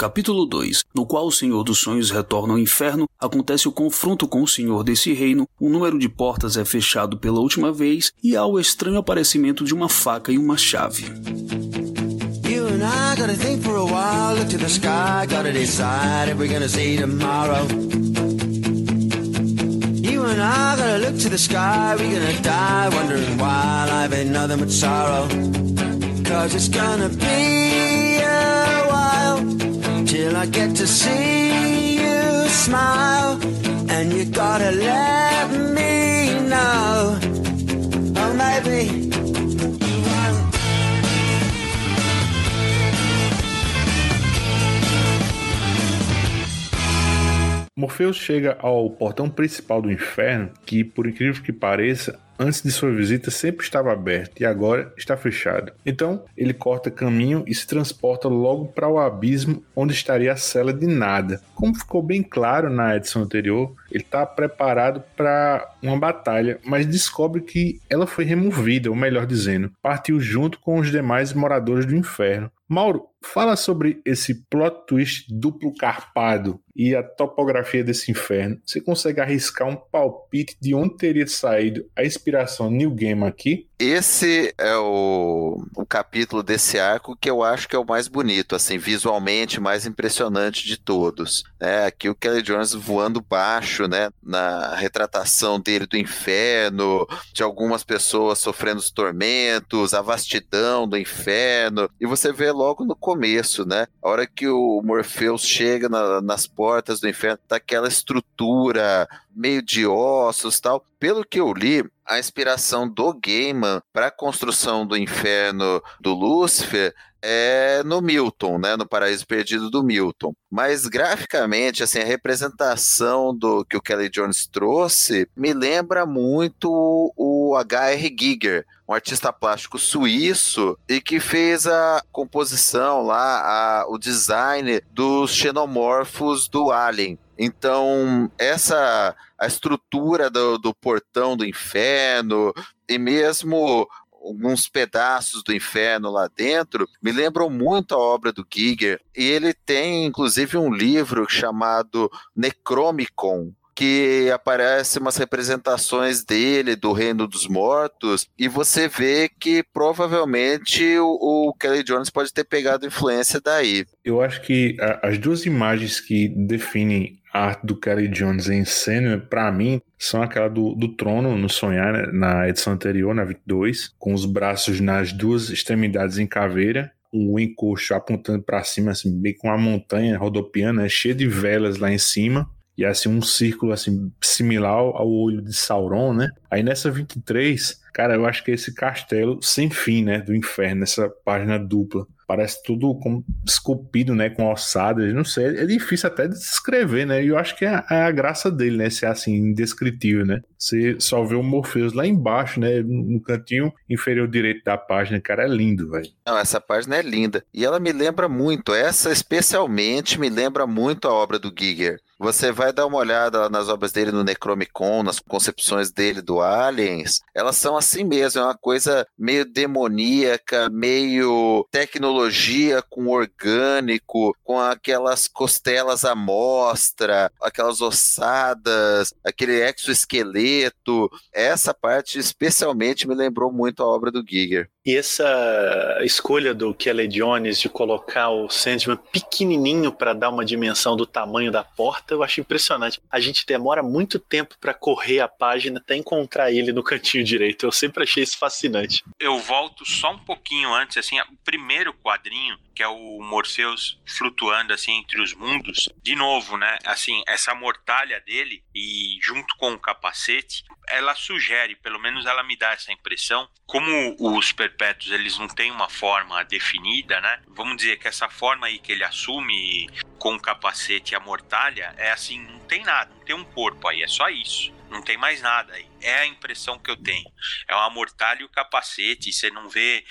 Capítulo 2, no qual o Senhor dos Sonhos retorna ao inferno, acontece o confronto com o Senhor desse reino, o número de portas é fechado pela última vez e há o estranho aparecimento de uma faca e uma chave. Cause it's gonna be till I get to see you smile. And you gotta let me know. Oh, maybe. Morpheus chega ao portão principal do inferno, que, por incrível que pareça, antes de sua visita sempre estava aberto e agora está fechado. Então, ele corta caminho e se transporta logo para o abismo onde estaria a cela de nada. Como ficou bem claro na edição anterior, ele está preparado para uma batalha, mas descobre que ela foi removida, ou melhor dizendo, partiu junto com os demais moradores do inferno. Mauro, fala sobre esse plot twist duplo carpado e a topografia desse inferno. Você consegue arriscar um palpite de onde teria saído a inspiração New Game aqui? Esse é o, o capítulo desse arco que eu acho que é o mais bonito, assim, visualmente mais impressionante de todos. É, aqui o Kelly Jones voando baixo, né, na retratação dele do inferno, de algumas pessoas sofrendo os tormentos, a vastidão do inferno, e você vê logo no começo, né, a hora que o Morpheus chega na, nas portas do inferno, tá aquela estrutura meio de ossos tal. Pelo que eu li, a inspiração do Gaiman para a construção do inferno do Lúcifer é no Milton, né, no Paraíso Perdido do Milton. Mas graficamente, assim, a representação do que o Kelly Jones trouxe me lembra muito o H.R. Giger, um artista plástico suíço e que fez a composição lá, a, o design dos xenomorfos do Alien. Então, essa a estrutura do, do portão do inferno e mesmo alguns pedaços do inferno lá dentro, me lembram muito a obra do Giger. E ele tem, inclusive, um livro chamado Necromicon, que aparece umas representações dele do reino dos mortos e você vê que provavelmente o, o Kelly Jones pode ter pegado influência daí. Eu acho que a, as duas imagens que definem a arte do Kelly Jones em cena, para mim, são aquela do, do trono no Sonhar, né, na edição anterior, na 22, com os braços nas duas extremidades em caveira, o encosto apontando para cima, assim, bem com a montanha rodopiando, né, cheia de velas lá em cima e assim um círculo assim similar ao olho de Sauron, né? Aí nessa 23, cara, eu acho que é esse castelo sem fim, né, do inferno, essa página dupla. Parece tudo como esculpido, né, com ossadas, não sei, é difícil até de descrever, né? E eu acho que é é a, graça dele, né, ser assim indescritível, né? Você só vê o Morpheus lá embaixo, né, no cantinho inferior direito da página, cara, é lindo, velho. Não, essa página é linda. E ela me lembra muito, essa especialmente me lembra muito a obra do Giger. Você vai dar uma olhada nas obras dele no Necromicon, nas concepções dele do Aliens, elas são assim mesmo, é uma coisa meio demoníaca, meio tecnologia com orgânico, com aquelas costelas à mostra, aquelas ossadas, aquele exoesqueleto. Essa parte especialmente me lembrou muito a obra do Giger. E essa escolha do Kelly Jones de colocar o Sandman pequenininho para dar uma dimensão do tamanho da porta, eu acho impressionante. A gente demora muito tempo para correr a página até encontrar ele no cantinho direito. Eu sempre achei isso fascinante. Eu volto só um pouquinho antes, assim, o primeiro quadrinho que é o Morpheus flutuando assim entre os mundos. De novo, né? Assim, essa mortalha dele e junto com o capacete, ela sugere, pelo menos ela me dá essa impressão, como os perpétuos eles não têm uma forma definida, né? Vamos dizer que essa forma aí que ele assume com o capacete e a mortalha é assim, não tem nada, não tem um corpo aí, é só isso. Não tem mais nada aí. É a impressão que eu tenho. É uma mortalha e o capacete. Você não vê.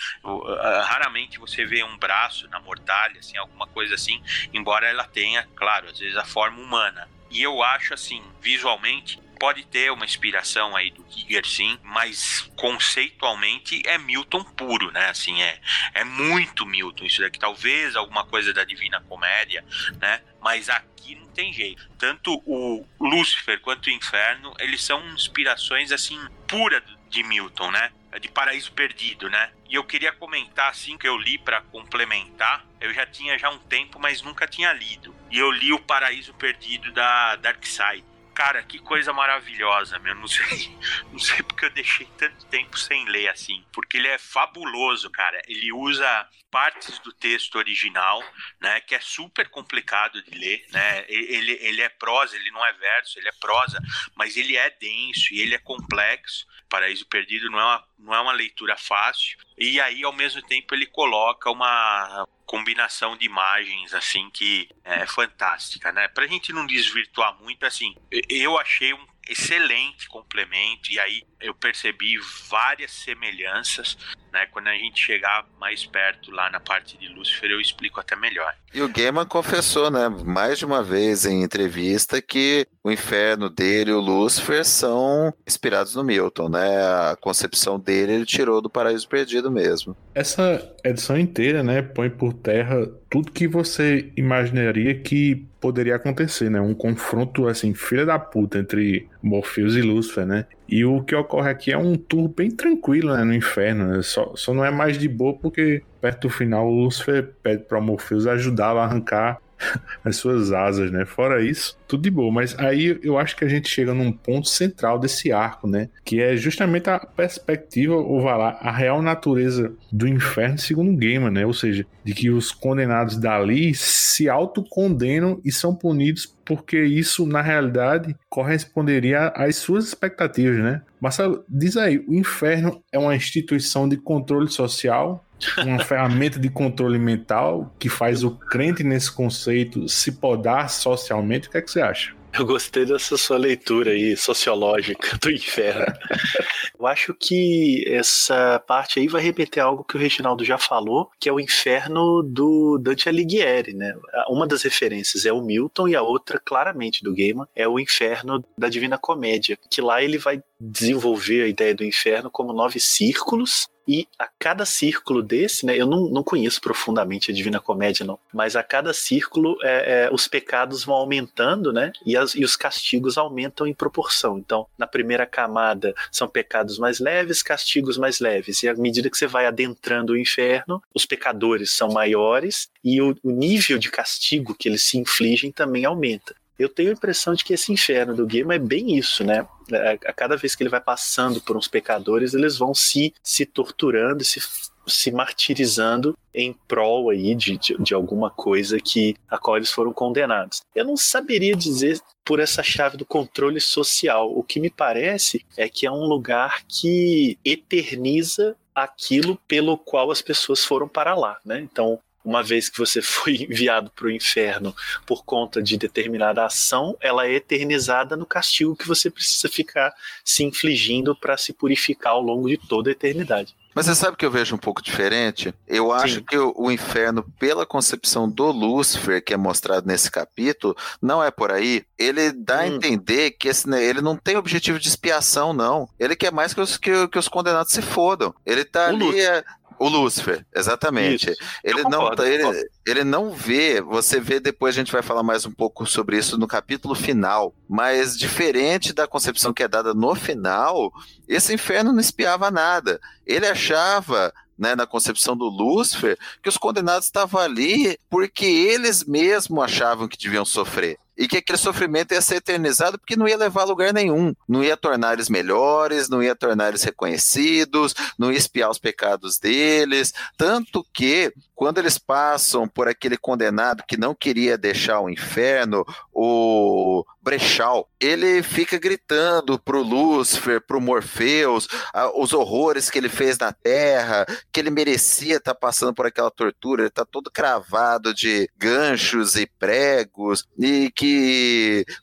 Raramente você vê um braço na mortalha, assim, alguma coisa assim. Embora ela tenha, claro, às vezes a forma humana. E eu acho assim, visualmente, pode ter uma inspiração aí do Giger, sim, mas conceitualmente é Milton puro, né? Assim, é, é muito Milton. Isso daqui talvez alguma coisa da Divina Comédia, né? Mas aqui não tem jeito. Tanto o Lúcifer quanto o Inferno, eles são inspirações assim pura de Milton, né? de Paraíso Perdido, né? E eu queria comentar assim que eu li para complementar. Eu já tinha já um tempo, mas nunca tinha lido. E eu li o Paraíso Perdido da Dark Side. Cara, que coisa maravilhosa, meu. Não sei, não sei porque eu deixei tanto tempo sem ler assim. Porque ele é fabuloso, cara. Ele usa partes do texto original, né? Que é super complicado de ler, né? Ele, ele é prosa, ele não é verso, ele é prosa, mas ele é denso e ele é complexo. Paraíso Perdido não é uma, não é uma leitura fácil. E aí, ao mesmo tempo, ele coloca uma combinação de imagens assim que é fantástica, né? Pra gente não desvirtuar muito, assim, eu achei um excelente complemento e aí eu percebi várias semelhanças, né? Quando a gente chegar mais perto lá na parte de Lúcifer, eu explico até melhor. E o Gaiman confessou, né, mais de uma vez em entrevista que o inferno dele e o Lúcifer são inspirados no Milton, né? A concepção dele ele tirou do Paraíso Perdido mesmo. Essa edição inteira, né, põe por terra tudo que você imaginaria que poderia acontecer, né? Um confronto assim, filha da puta entre Morpheus e Lúcifer, né? E o que ocorre aqui é um tour bem tranquilo né, no inferno. Né? Só, só não é mais de boa porque perto do final o Lúcifer pede para Morpheus ajudá-lo a arrancar as suas asas, né? Fora isso, tudo de boa. Mas aí eu acho que a gente chega num ponto central desse arco, né? Que é justamente a perspectiva, ou vai lá, a real natureza do inferno segundo o Gaiman, né? Ou seja, de que os condenados dali se autocondenam e são punidos porque isso, na realidade, corresponderia às suas expectativas, né? Marcelo, diz aí, o inferno é uma instituição de controle social uma ferramenta de controle mental que faz o crente nesse conceito se podar socialmente. O que é que você acha? Eu gostei dessa sua leitura aí sociológica do inferno. Eu acho que essa parte aí vai repetir algo que o Reginaldo já falou, que é o inferno do Dante Alighieri, né? Uma das referências é o Milton e a outra, claramente, do Gaiman, é o inferno da Divina Comédia, que lá ele vai desenvolver a ideia do inferno como nove círculos e a cada círculo desse, né, eu não, não conheço profundamente a Divina Comédia, não, mas a cada círculo é, é, os pecados vão aumentando, né, e, as, e os castigos aumentam em proporção. Então, na primeira camada são pecados mais leves, castigos mais leves, e à medida que você vai adentrando o inferno, os pecadores são maiores e o, o nível de castigo que eles se infligem também aumenta eu tenho a impressão de que esse inferno do Gaiman é bem isso, né? É, a cada vez que ele vai passando por uns pecadores, eles vão se, se torturando, se, se martirizando em prol aí de, de, de, alguma coisa que a qual eles foram condenados. Eu não saberia dizer por essa chave do controle social. O que me parece é que é um lugar que eterniza aquilo pelo qual as pessoas foram para lá, né? Então, uma vez que você foi enviado para o inferno por conta de determinada ação, ela é eternizada no castigo que você precisa ficar se infligindo para se purificar ao longo de toda a eternidade. Mas você sabe que eu vejo um pouco diferente? Eu acho Sim. que o, o, inferno, pela concepção do Lúcifer, que é mostrado nesse capítulo, não é por aí. Ele dá hum. a entender que esse, né, ele não tem objetivo de expiação, não. Ele quer mais que os, que, que os condenados se fodam. Ele tá o ali. É, o Lúcifer, exatamente. Isso. Ele não, ele, ele não vê, você vê depois a gente vai falar mais um pouco sobre isso no capítulo final, mas diferente da concepção que é dada no final, esse inferno não espiava nada. Ele achava né, na concepção do Lúcifer, que os condenados estavam ali porque eles mesmos achavam que deviam sofrer e que aquele sofrimento ia ser eternizado porque não ia levar a lugar nenhum, não ia tornar eles melhores, não ia tornar eles reconhecidos, não ia espiar os pecados deles, tanto que quando eles passam por aquele condenado que não queria deixar o inferno, o Brechal, ele fica gritando pro Lúcifer, pro Morpheus, os horrores que ele fez na Terra, que ele merecia estar tá passando por aquela tortura, ele tá todo cravado de ganchos e pregos, e que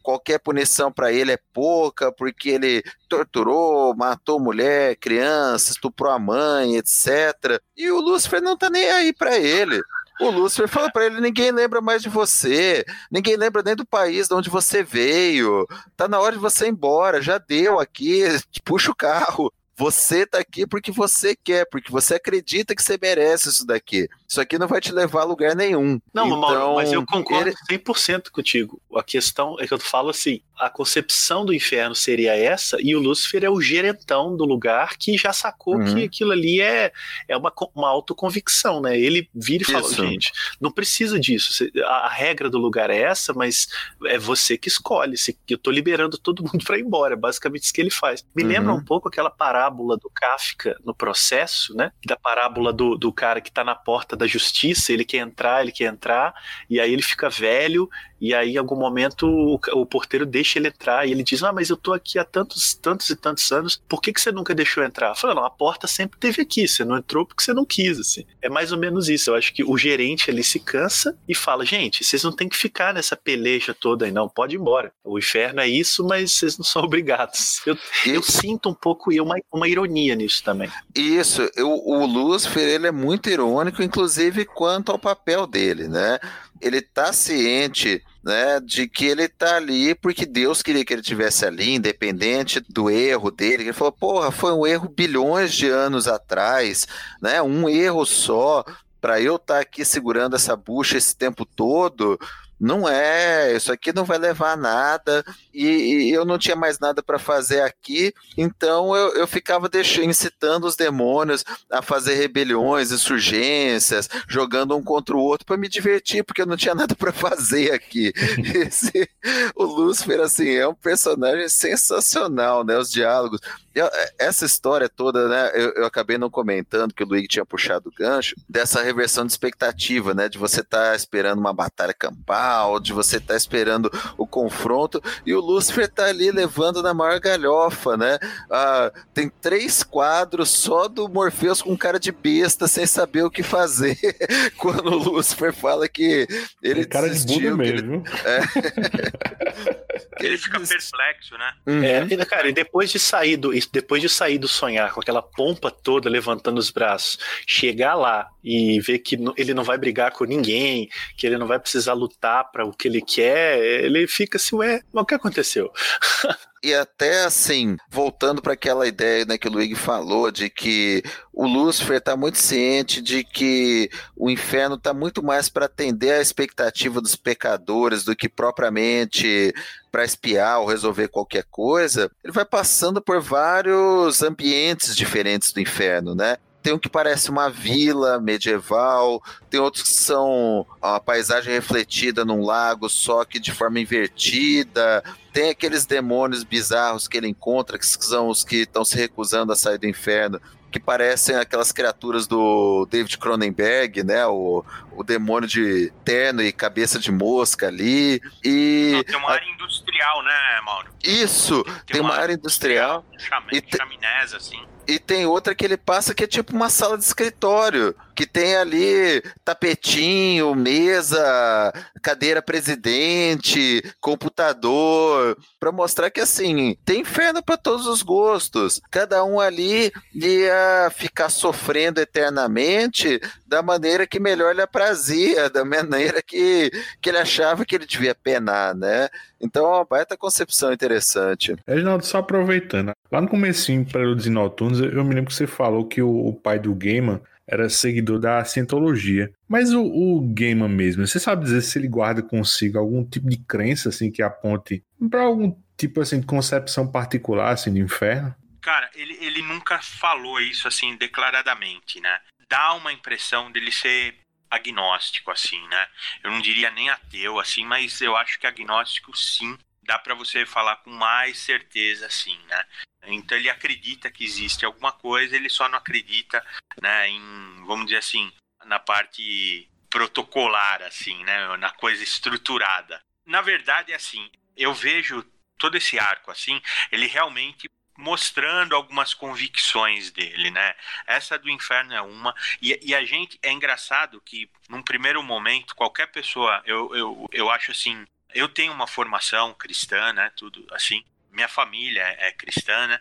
qualquer punição para ele é pouca, porque ele torturou, matou mulher, criança, estuprou a mãe, etc. E o Lúcifer não tá nem aí para ele. o Lúcifer fala para ele: ninguém lembra mais de você, ninguém lembra nem do país de onde você veio. Tá na hora de você ir embora, já deu aqui, puxa o carro. Você tá aqui porque você quer, porque você acredita que você merece isso daqui. Isso aqui não vai te levar a lugar nenhum. Não, então, Mauro, mas eu concordo ele... 100% contigo. A questão é que eu falo assim, a concepção do inferno seria essa e o Lúcifer é o gerentão do lugar que já sacou uhum. que aquilo ali é, é uma, uma autoconvicção, né? Ele vira e fala, gente, não precisa disso. A, a, regra do lugar é essa, mas é você que escolhe. Se, eu tô liberando todo mundo para ir embora. É basicamente isso que ele faz. Me uhum. lembra um pouco aquela parábola do Kafka no processo, né? Da parábola do, do cara que tá na porta da justiça, ele quer entrar, ele quer entrar, e aí ele fica velho, e aí em algum momento o, o porteiro deixa ele entrar, e ele diz, ah, mas eu tô aqui há tantos, tantos e tantos anos, por que, que você nunca deixou entrar? Fala, não, a porta sempre teve aqui, você não entrou porque você não quis, assim. É mais ou menos isso, eu acho que o gerente ali se cansa e fala, gente, vocês não tem que ficar nessa peleja toda aí não, pode ir embora. O inferno é isso, mas vocês não são obrigados. Eu, eu sinto um pouco uma, uma ironia nisso também. Isso, eu, o Lúcifer, ele é muito irônico, inclusive quanto ao papel dele, né? Ele tá ciente né, de que ele tá ali porque Deus queria que ele tivesse ali, independente do erro dele. Ele falou, porra, foi um erro bilhões de anos atrás, né? Um erro só para eu estar tá aqui segurando essa bucha esse tempo todo, não é, isso aqui não vai levar a nada, e, e eu não tinha mais nada para fazer aqui, então eu, eu ficava deixando, incitando os demônios a fazer rebeliões, insurgências, jogando um contra o outro para me divertir, porque eu não tinha nada para fazer aqui. Esse, o Lúcifer, assim, é um personagem sensacional, né? Os diálogos. Eu, essa história toda, né? Eu, eu, acabei não comentando que o Luigi tinha puxado o gancho dessa reversão de expectativa, né? De você estar tá esperando uma batalha campal, de você estar tá esperando o confronto, e o Lúcifer tá ali levando na maior galhofa, né? Ah, tem três quadros só do Morpheus com cara de besta, sem saber o que fazer. Quando o Lúcifer fala que ele. Tem cara desistiu, de Buda mesmo, ele... É. ele fica perplexo, né? Uhum. É, cara, e depois de sair do depois de sair do sonhar com aquela pompa toda levantando os braços, chegar lá e ver que ele não vai brigar com ninguém, que ele não vai precisar lutar para o que ele quer, ele fica assim, ué, mas o que aconteceu? E até assim, voltando para aquela ideia né, que o Luigi falou, de que o Lúcifer está muito ciente de que o inferno está muito mais para atender a expectativa dos pecadores do que propriamente para espiar ou resolver qualquer coisa. Ele vai passando por vários ambientes diferentes do inferno, né? Tem um que parece uma vila medieval, tem outros que são uma paisagem refletida num lago, só que de forma invertida. Tem aqueles demônios bizarros que ele encontra, que são os que estão se recusando a sair do inferno, que parecem aquelas criaturas do David Cronenberg, né? O, o demônio de terno e cabeça de mosca ali. E Não, tem uma área industrial, né, Mauro? Isso, tem, tem uma, uma, área industrial. industrial e chaminés, assim. E tem outra que ele passa que é tipo uma sala de escritório, que tem ali tapetinho, mesa, cadeira presidente, computador, para mostrar que assim, tem inferno para todos os gostos. Cada um ali ia ficar sofrendo eternamente da maneira que melhor lhe aprazia, da maneira que, que ele achava que ele devia penar, né? Então é uma baita concepção interessante. Reginaldo, só aproveitando, lá no comecinho, Preludes e Noturnos, eu me lembro que você falou que o, o pai do Gaiman era seguidor da cientologia. Mas o, o Gaiman mesmo, você sabe dizer se ele guarda consigo algum tipo de crença assim que aponte para algum tipo assim de concepção particular assim do inferno? Cara, ele, ele nunca falou isso assim declaradamente, né? Dá uma impressão dele ser agnóstico, assim, né? Eu não diria nem ateu, assim, mas eu acho que agnóstico, sim, dá para você falar com mais certeza, assim, né? Então ele acredita que existe alguma coisa, ele só não acredita, né, em, vamos dizer assim, na parte protocolar, assim, né, na coisa estruturada. Na verdade, é assim, eu vejo todo esse arco, assim, ele realmente mostrando algumas convicções dele, né? Essa do inferno é uma. E, e, a gente. É engraçado que, num primeiro momento, qualquer pessoa. Eu, eu, eu acho assim. Eu tenho uma formação cristã, né? Tudo assim. minha família é cristã, né?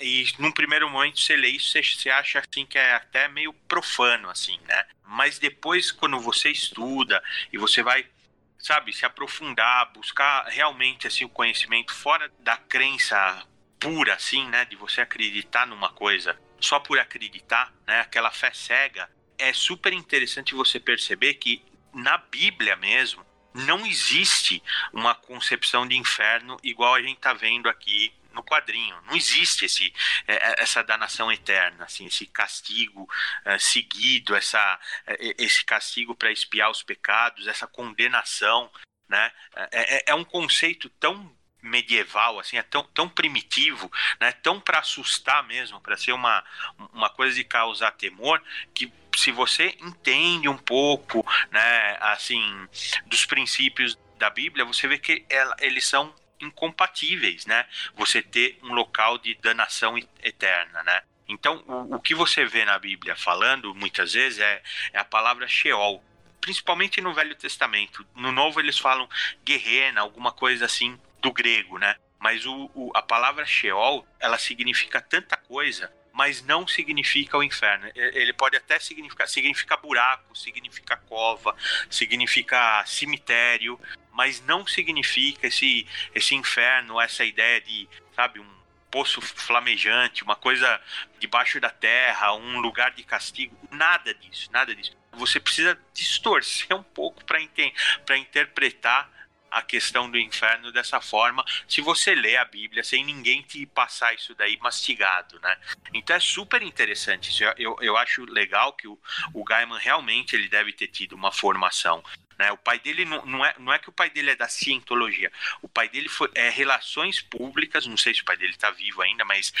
E num primeiro momento você lê isso, você, você acha assim que é até meio profano, assim, né? Mas depois, quando você estuda e você vai sabe, se aprofundar, buscar realmente assim o conhecimento fora da crença pura assim, né, de você acreditar numa coisa só por acreditar, né, aquela fé cega, é super interessante você perceber que na Bíblia mesmo não existe uma concepção de inferno igual a gente está vendo aqui no quadrinho. Não existe esse, é, é, essa danação eterna, assim, esse castigo é, seguido, essa, esse castigo para espiar os pecados, essa condenação. Né? É, é um conceito tão medieval, assim, é tão, tão primitivo, né, tão para assustar mesmo, para ser uma, uma coisa de causar temor, que se você entende um pouco, né, assim, dos princípios da Bíblia, você vê que ela, eles são incompatíveis, né? Você ter um local de danação eterna, né? Então, o, o que você vê na Bíblia falando, muitas vezes, é, é a palavra Sheol, principalmente no Velho Testamento. No Novo eles falam guerrena, alguma coisa assim do grego, né? Mas o, o, a palavra Sheol, ela significa tanta coisa, mas não significa o inferno. Ele pode até significar, significa buraco, significa cova, significa cemitério, mas não significa esse, esse inferno, essa ideia de, sabe, um poço flamejante, uma coisa debaixo da terra, um lugar de castigo, nada disso, nada disso. Você precisa distorcer um pouco para interpretar a questão do inferno dessa forma, se você lê a Bíblia sem ninguém te passar isso daí mastigado, né? Então é super interessante isso. Eu, eu acho legal que o, o Gaiman realmente ele deve ter tido uma formação né? O pai dele não, não, é, não é que o pai dele é da cientologia. O pai dele foi é relações públicas. Não sei se o pai dele está vivo ainda, mas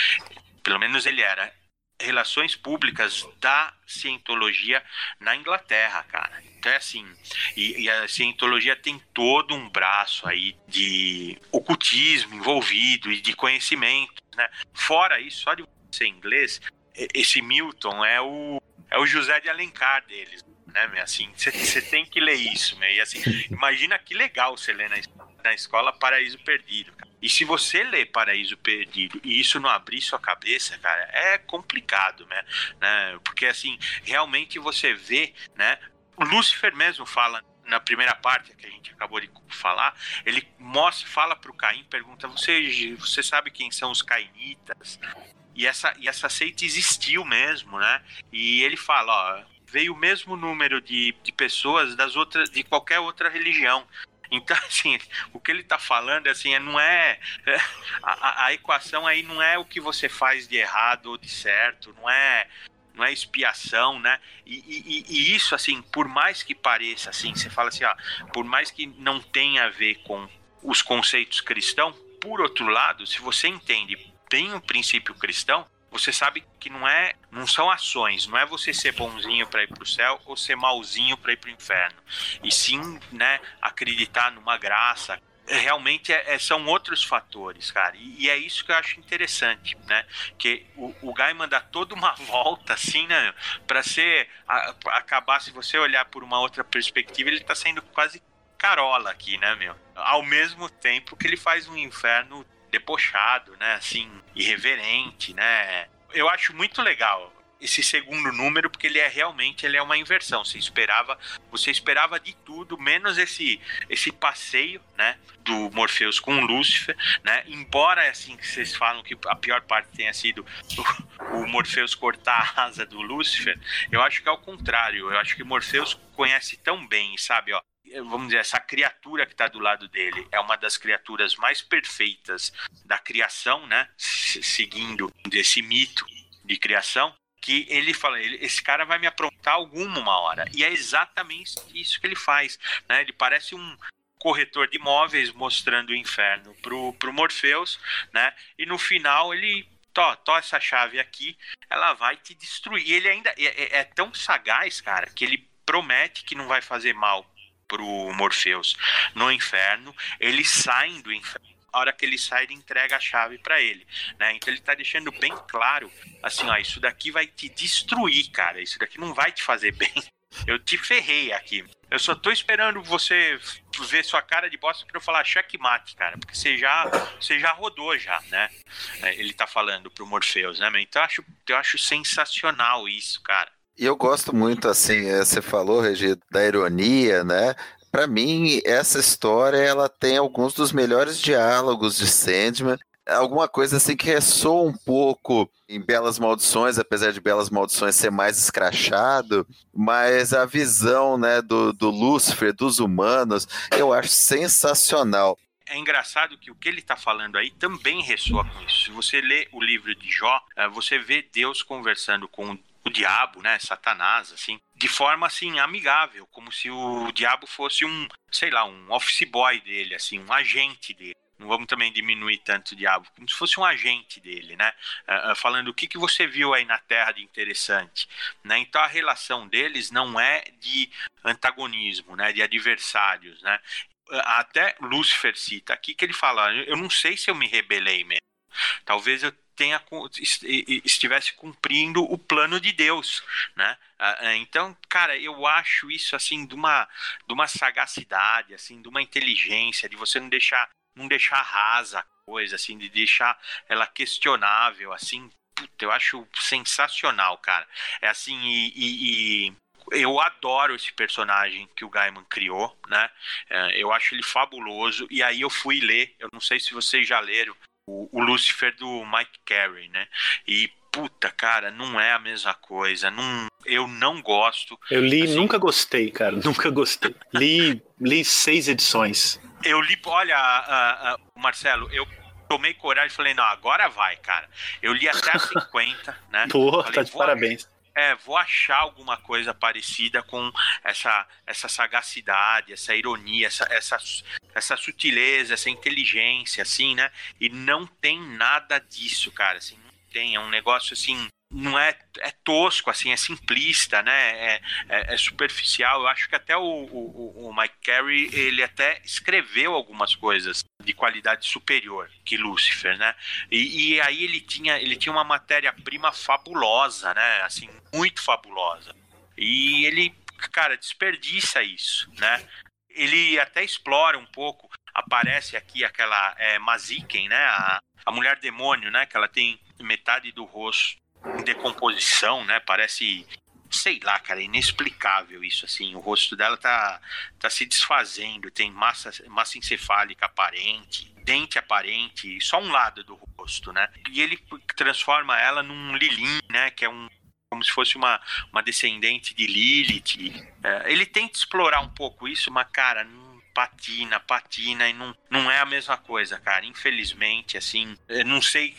pelo menos ele era relações públicas da cientologia na Inglaterra, cara. Então é assim, e, e, a cientologia tem todo um braço aí de ocultismo envolvido e de conhecimento, né? Fora isso, só de ser inglês, esse Milton é o é o José de Alencar deles, né, assim, você tem que ler isso, né? E assim, imagina que legal você ler na, na escola Paraíso Perdido, cara. E se você ler Paraíso Perdido e isso não abrir sua cabeça, cara, é complicado, né? né? Porque assim, realmente você vê, né? O Lúcifer mesmo fala na primeira parte que a gente acabou de falar, ele mostra, fala para o Caim, pergunta: você, você sabe quem são os cainitas? E essa, e essa seita existiu mesmo, né? E ele fala: ó, veio o mesmo número de, de pessoas das outras, de qualquer outra religião. Então, assim, o que ele está falando, assim, é, não é, é a, a, equação aí não é o que você faz de errado ou de certo, não é, não é expiação, né? E, e, e isso, assim, por mais que pareça, assim, você fala assim, ó, por mais que não tenha a ver com os conceitos cristãos, por outro lado, se você entende bem o princípio cristão, você sabe que não é, não são ações, não é você ser bonzinho para ir para o céu ou ser malzinho para ir para o inferno, e sim, né, acreditar numa graça. Realmente é, é, são outros fatores, cara, e, e, é isso que eu acho interessante, né? Que o, o Gaiman dá toda uma volta, assim, né? Para ser a, acabar, se você olhar por uma outra perspectiva, ele está sendo quase carola aqui, né, meu? Ao mesmo tempo que ele faz um inferno debochado, né? Assim, irreverente, né? Eu acho muito legal esse segundo número porque ele é realmente ele é uma inversão. Você esperava, você esperava de tudo menos esse esse passeio, né, do Morpheus com Lúcifer, né? Embora assim que vocês falam que a pior parte tenha sido o, o Morpheus cortar a asa do Lúcifer, eu acho que é o contrário. Eu acho que Morpheus conhece tão bem, sabe, ó, vamos dizer, essa criatura que está do lado dele é uma das criaturas mais perfeitas da criação, né? Seguindo esse mito de criação, que ele fala, ele, esse cara vai me aprontar alguma hora. E é exatamente isso que ele faz, né? Ele parece um corretor de imóveis mostrando o inferno pro, pro Morpheus, né? E no final ele tó essa chave aqui, ela vai te destruir. E ele ainda é, é, é tão sagaz, cara, que ele promete que não vai fazer mal pro Morpheus no inferno, eles saem do inferno. Hora que ele sai, ele entrega a chave para ele, né? Então ele tá deixando bem claro, assim, ó, isso daqui vai te destruir, cara. Isso daqui não vai te fazer bem. Eu te ferrei aqui. Eu só tô esperando você ver sua cara de bosta pra eu falar checkmate, cara. Porque você já, você já rodou já, né? É, ele tá falando pro Morpheus, né? Então eu acho, eu acho sensacional isso, cara. E eu gosto muito, assim, é, você falou, Regi, da ironia, né? Para mim, essa história ela tem alguns dos melhores diálogos de Sandman alguma coisa assim que ressoa um pouco em Belas Maldições, apesar de Belas Maldições ser mais escrachado, mas a visão né, do, do Lúcifer, dos humanos, eu acho sensacional. É engraçado que o que ele está falando aí também ressoa com isso. Se você lê o livro de Jó, eh, você vê Deus conversando com o diabo, né, Satanás, assim, de forma assim amigável, como se o diabo fosse um, sei lá, um office boy dele, assim, um agente dele não vamos também diminuir tanto o diabo, como se fosse um agente dele, né? Uh, falando o que, que você viu aí na Terra de interessante. Né? Então a relação deles não é de antagonismo, né? de adversários. Né? Uh, até Lúcifer cita aqui que ele fala: eu não sei se eu me rebelei mesmo. Talvez eu tenha estivesse cumprindo o plano de Deus, né? Então, cara, eu acho isso assim de uma de uma sagacidade, assim, de uma inteligência, de você não deixar não deixar rasa a coisa, assim, de deixar ela questionável, assim. Puta, eu acho sensacional, cara. É assim, e, e, e eu adoro esse personagem que o Gaiman criou, né? É, eu acho ele fabuloso. E aí eu fui ler, eu não sei se vocês já leram, o, o Lucifer do Mike Carey, né? E puta, cara, não é a mesma coisa. Não, eu não gosto. Eu li, assim, nunca gostei, cara, nunca gostei. li, li seis edições. Eu li, olha, Marcelo, eu tomei coragem e falei, não, agora vai, cara. Eu li até a 50, né? Pô, falei, tá de parabéns. É, vou achar alguma coisa parecida com essa, essa sagacidade, essa ironia, essa, essa, essa sutileza, essa inteligência, assim, né? E não tem nada disso, cara, assim, não tem. É um negócio, assim, não é, é tosco, assim, é simplista, né? É, é, é superficial. Eu acho que até o, o, o, Mike Carey, ele até escreveu algumas coisas de qualidade superior que Lucifer, né? E, e aí ele tinha, ele tinha uma matéria-prima fabulosa, né? Assim, muito fabulosa. E ele, cara, desperdiça isso, né? Ele até explora um pouco, aparece aqui aquela é, Maziken, né? A, a mulher demônio, né? Que ela tem metade do rosto decomposição, né? Parece, sei lá, cara, inexplicável isso assim. O rosto dela tá, tá se desfazendo, tem massa, massa encefálica aparente, dente aparente, só um lado do rosto, né? E ele transforma ela num Lilin, né? Que é um como se fosse uma, uma descendente de Lilith. É, ele tenta explorar um pouco isso, mas, cara, não patina, patina e não, não é a mesma coisa, cara. Infelizmente, assim, não sei,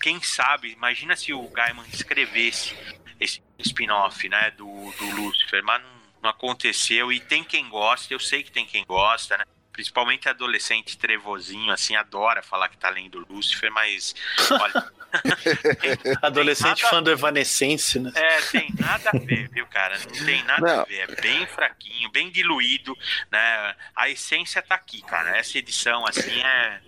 quem sabe, imagina se o Gaiman escrevesse esse spin-off, né, do, do Lucifer, mas não, não aconteceu e tem quem gosta, eu sei que tem quem gosta, né? Principalmente adolescente trevozinho, assim, adora falar que tá lendo Lúcifer, mas olha. tem, adolescente tem fã do Evanescence, né? É, tem nada a ver, viu, cara? Não tem nada Não. a ver. É bem fraquinho, bem diluído, né? A essência tá aqui, cara. Essa edição, assim, é,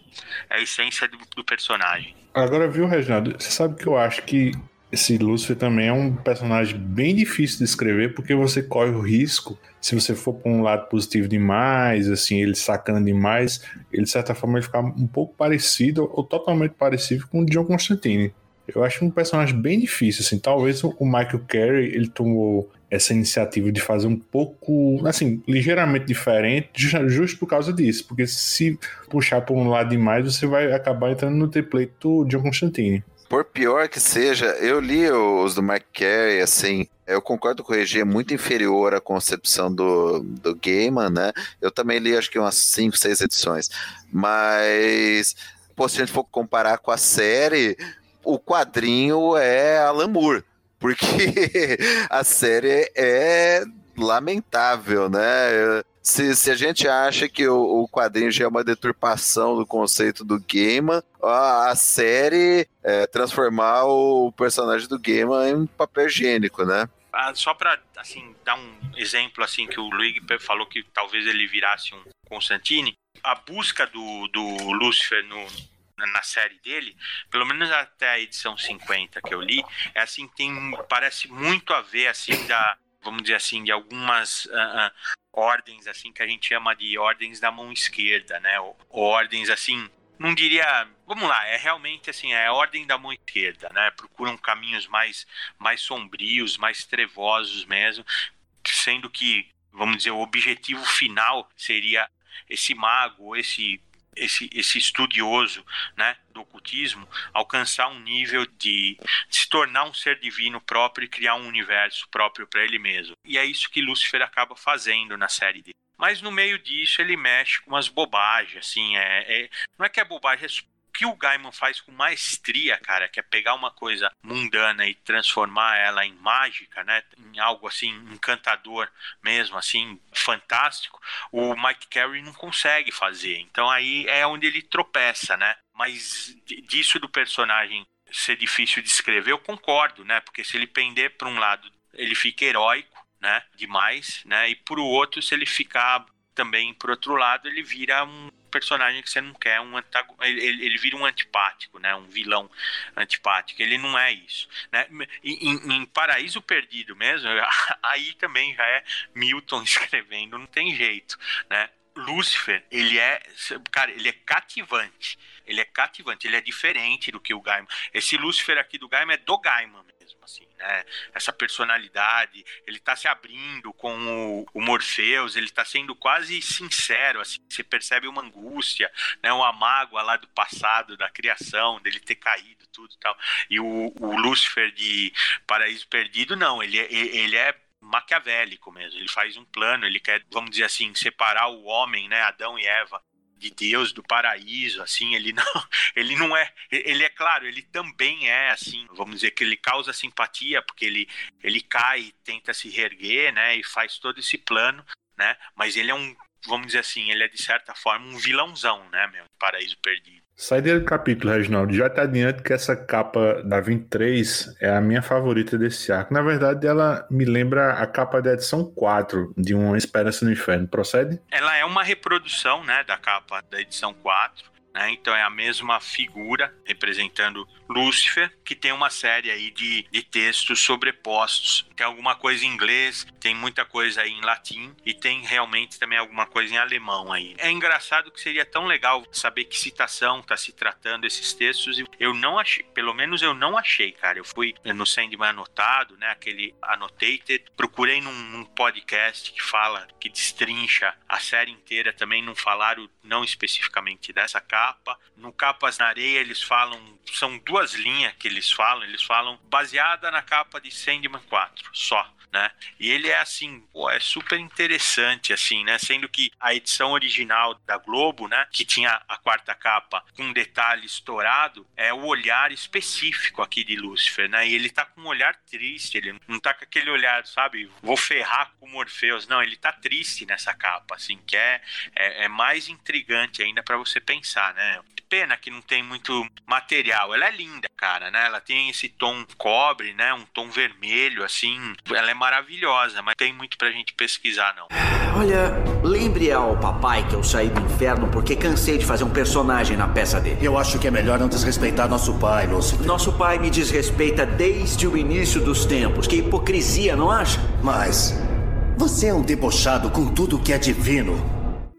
é a essência do, do personagem. Agora, viu, Reginaldo? Você sabe que eu acho que esse Lúcifer também é um personagem bem difícil de escrever, porque você corre o risco, se você for para um lado positivo demais, assim, ele sacando demais, ele de certa forma ele ficar um pouco parecido ou totalmente parecido com o John Constantine. Eu acho um personagem bem difícil, assim, talvez o Michael Carey, ele tomou essa iniciativa de fazer um pouco, assim, ligeiramente diferente, justo por causa disso, porque se puxar para um lado demais, você vai acabar entrando no template do John Constantine. Por pior que seja, eu li os do Mark Carey, assim, eu concordo com o Regi, é muito inferior à concepção do, do Gaiman, né? Eu também li acho que umas 5, 6 edições. Mas, pô, se a gente for comparar com a série, o quadrinho é Alan Moore, porque a série é lamentável, né? Se, se a gente acha que o, o quadrinho já é uma deturpação do conceito do Gaiman, a, a série é transformar o personagem do Gaiman em papel higiênico, né? Ah, só para assim dar um exemplo assim que o Luigi falou que talvez ele virasse um Constantine, a busca do, do Lucifer no, na série dele, pelo menos até a edição 50 que eu li, é assim tem parece muito a ver assim da vamos dizer assim de algumas uh, uh, ordens assim que a gente chama de ordens da mão esquerda, né? Ordens assim, não diria, vamos lá, é realmente assim, é ordem da mão esquerda, né? Procuram caminhos mais mais sombrios, mais trevosos mesmo, sendo que, vamos dizer, o objetivo final seria esse mago, esse esse, esse estudioso né, do ocultismo alcançar um nível de, de se tornar um ser divino próprio e criar um universo próprio para ele mesmo. E é isso que Lúcifer acaba fazendo na série dele. Mas no meio disso ele mexe com umas bobagens, assim, é, é não é que é bobagem, é que o Gaiman faz com maestria, cara, que é pegar uma coisa mundana e transformar ela em mágica, né? Em algo assim encantador mesmo, assim, fantástico, o Mike Carey não consegue fazer. Então aí é onde ele tropeça, né? Mas disso do personagem ser difícil de escrever, eu concordo, né? Porque se ele pender para um lado, ele fica heróico, né? Demais, né? E por outro, se ele ficar também, por outro lado, ele vira um personagem que você não quer, um antagon... ele, ele vira um antipático, né? Um vilão antipático. Ele não é isso. Né? Em, em Paraíso Perdido mesmo, aí também já é Milton escrevendo, não tem jeito, né? Lúcifer, ele é, cara, ele é cativante. Ele é cativante, ele é diferente do que o Gaiman. Esse Lúcifer aqui do Gaiman é do Gaiman assim, né? Essa personalidade, ele tá se abrindo com o, o Morpheus, ele tá sendo quase sincero, assim, você percebe uma angústia, né? Uma mágoa lá do passado, da criação, dele ter caído, tudo e tal. E o, o Lúcifer de Paraíso Perdido, não, ele é, ele é maquiavélico mesmo. Ele faz um plano, ele quer, vamos dizer assim, separar o homem, né, Adão e Eva, de Deus, do paraíso, assim, ele não, ele não é, ele é claro, ele também é assim, vamos dizer que ele causa simpatia porque ele ele cai, tenta se reerguer, né, e faz todo esse plano, né? Mas ele é um, vamos dizer assim, ele é de certa forma um vilãozão, né, meu, Paraíso Perdido. Sai do capítulo, Reginaldo. Já tá adiante que essa capa da 23 é a minha favorita desse arco. Na verdade, ela me lembra a capa da edição 4 de Uma Esperança no Inferno. Procede? Ela é uma reprodução, né, da capa da edição 4 né? Então é a mesma figura representando Lúcifer, que tem uma série aí de, de textos sobrepostos. Tem alguma coisa em inglês, tem muita coisa aí em latim e tem realmente também alguma coisa em alemão aí. É engraçado que seria tão legal saber que citação está se tratando esses textos. Eu não achei, pelo menos eu não achei, cara. Eu fui no Sandman anotado, né? Aquele annotated. Procurei num, num podcast que fala, que destrincha a série inteira. Também não falaram, não especificamente dessa capa capa. No Capas na Areia eles falam, são duas linhas que eles falam, eles falam baseada na capa de Sandman 4, só né? E ele é assim, pô, é super interessante, assim, né? Sendo que a edição original da Globo, né, que tinha a quarta capa com um detalhe estourado, é o olhar específico aqui de Lúcifer, né? E ele tá com um olhar triste, ele não tá com aquele olhar, sabe, vou ferrar com Morpheus. Não, ele tá triste nessa capa, assim, que é, é, é mais intrigante ainda para você pensar, né? Pena que não tem muito material. Ela é linda, cara, né? Ela tem esse tom cobre, né? Um tom vermelho, assim. Ela é maravilhosa, mas tem muito pra gente pesquisar, não. Olha, lembre ao papai que eu saí do inferno porque cansei de fazer um personagem na peça dele. Eu acho que é melhor não desrespeitar nosso pai, Lúcifer. Nosso pai me desrespeita desde o início dos tempos. Que hipocrisia, não acha? Mas. Você é um debochado com tudo que é divino.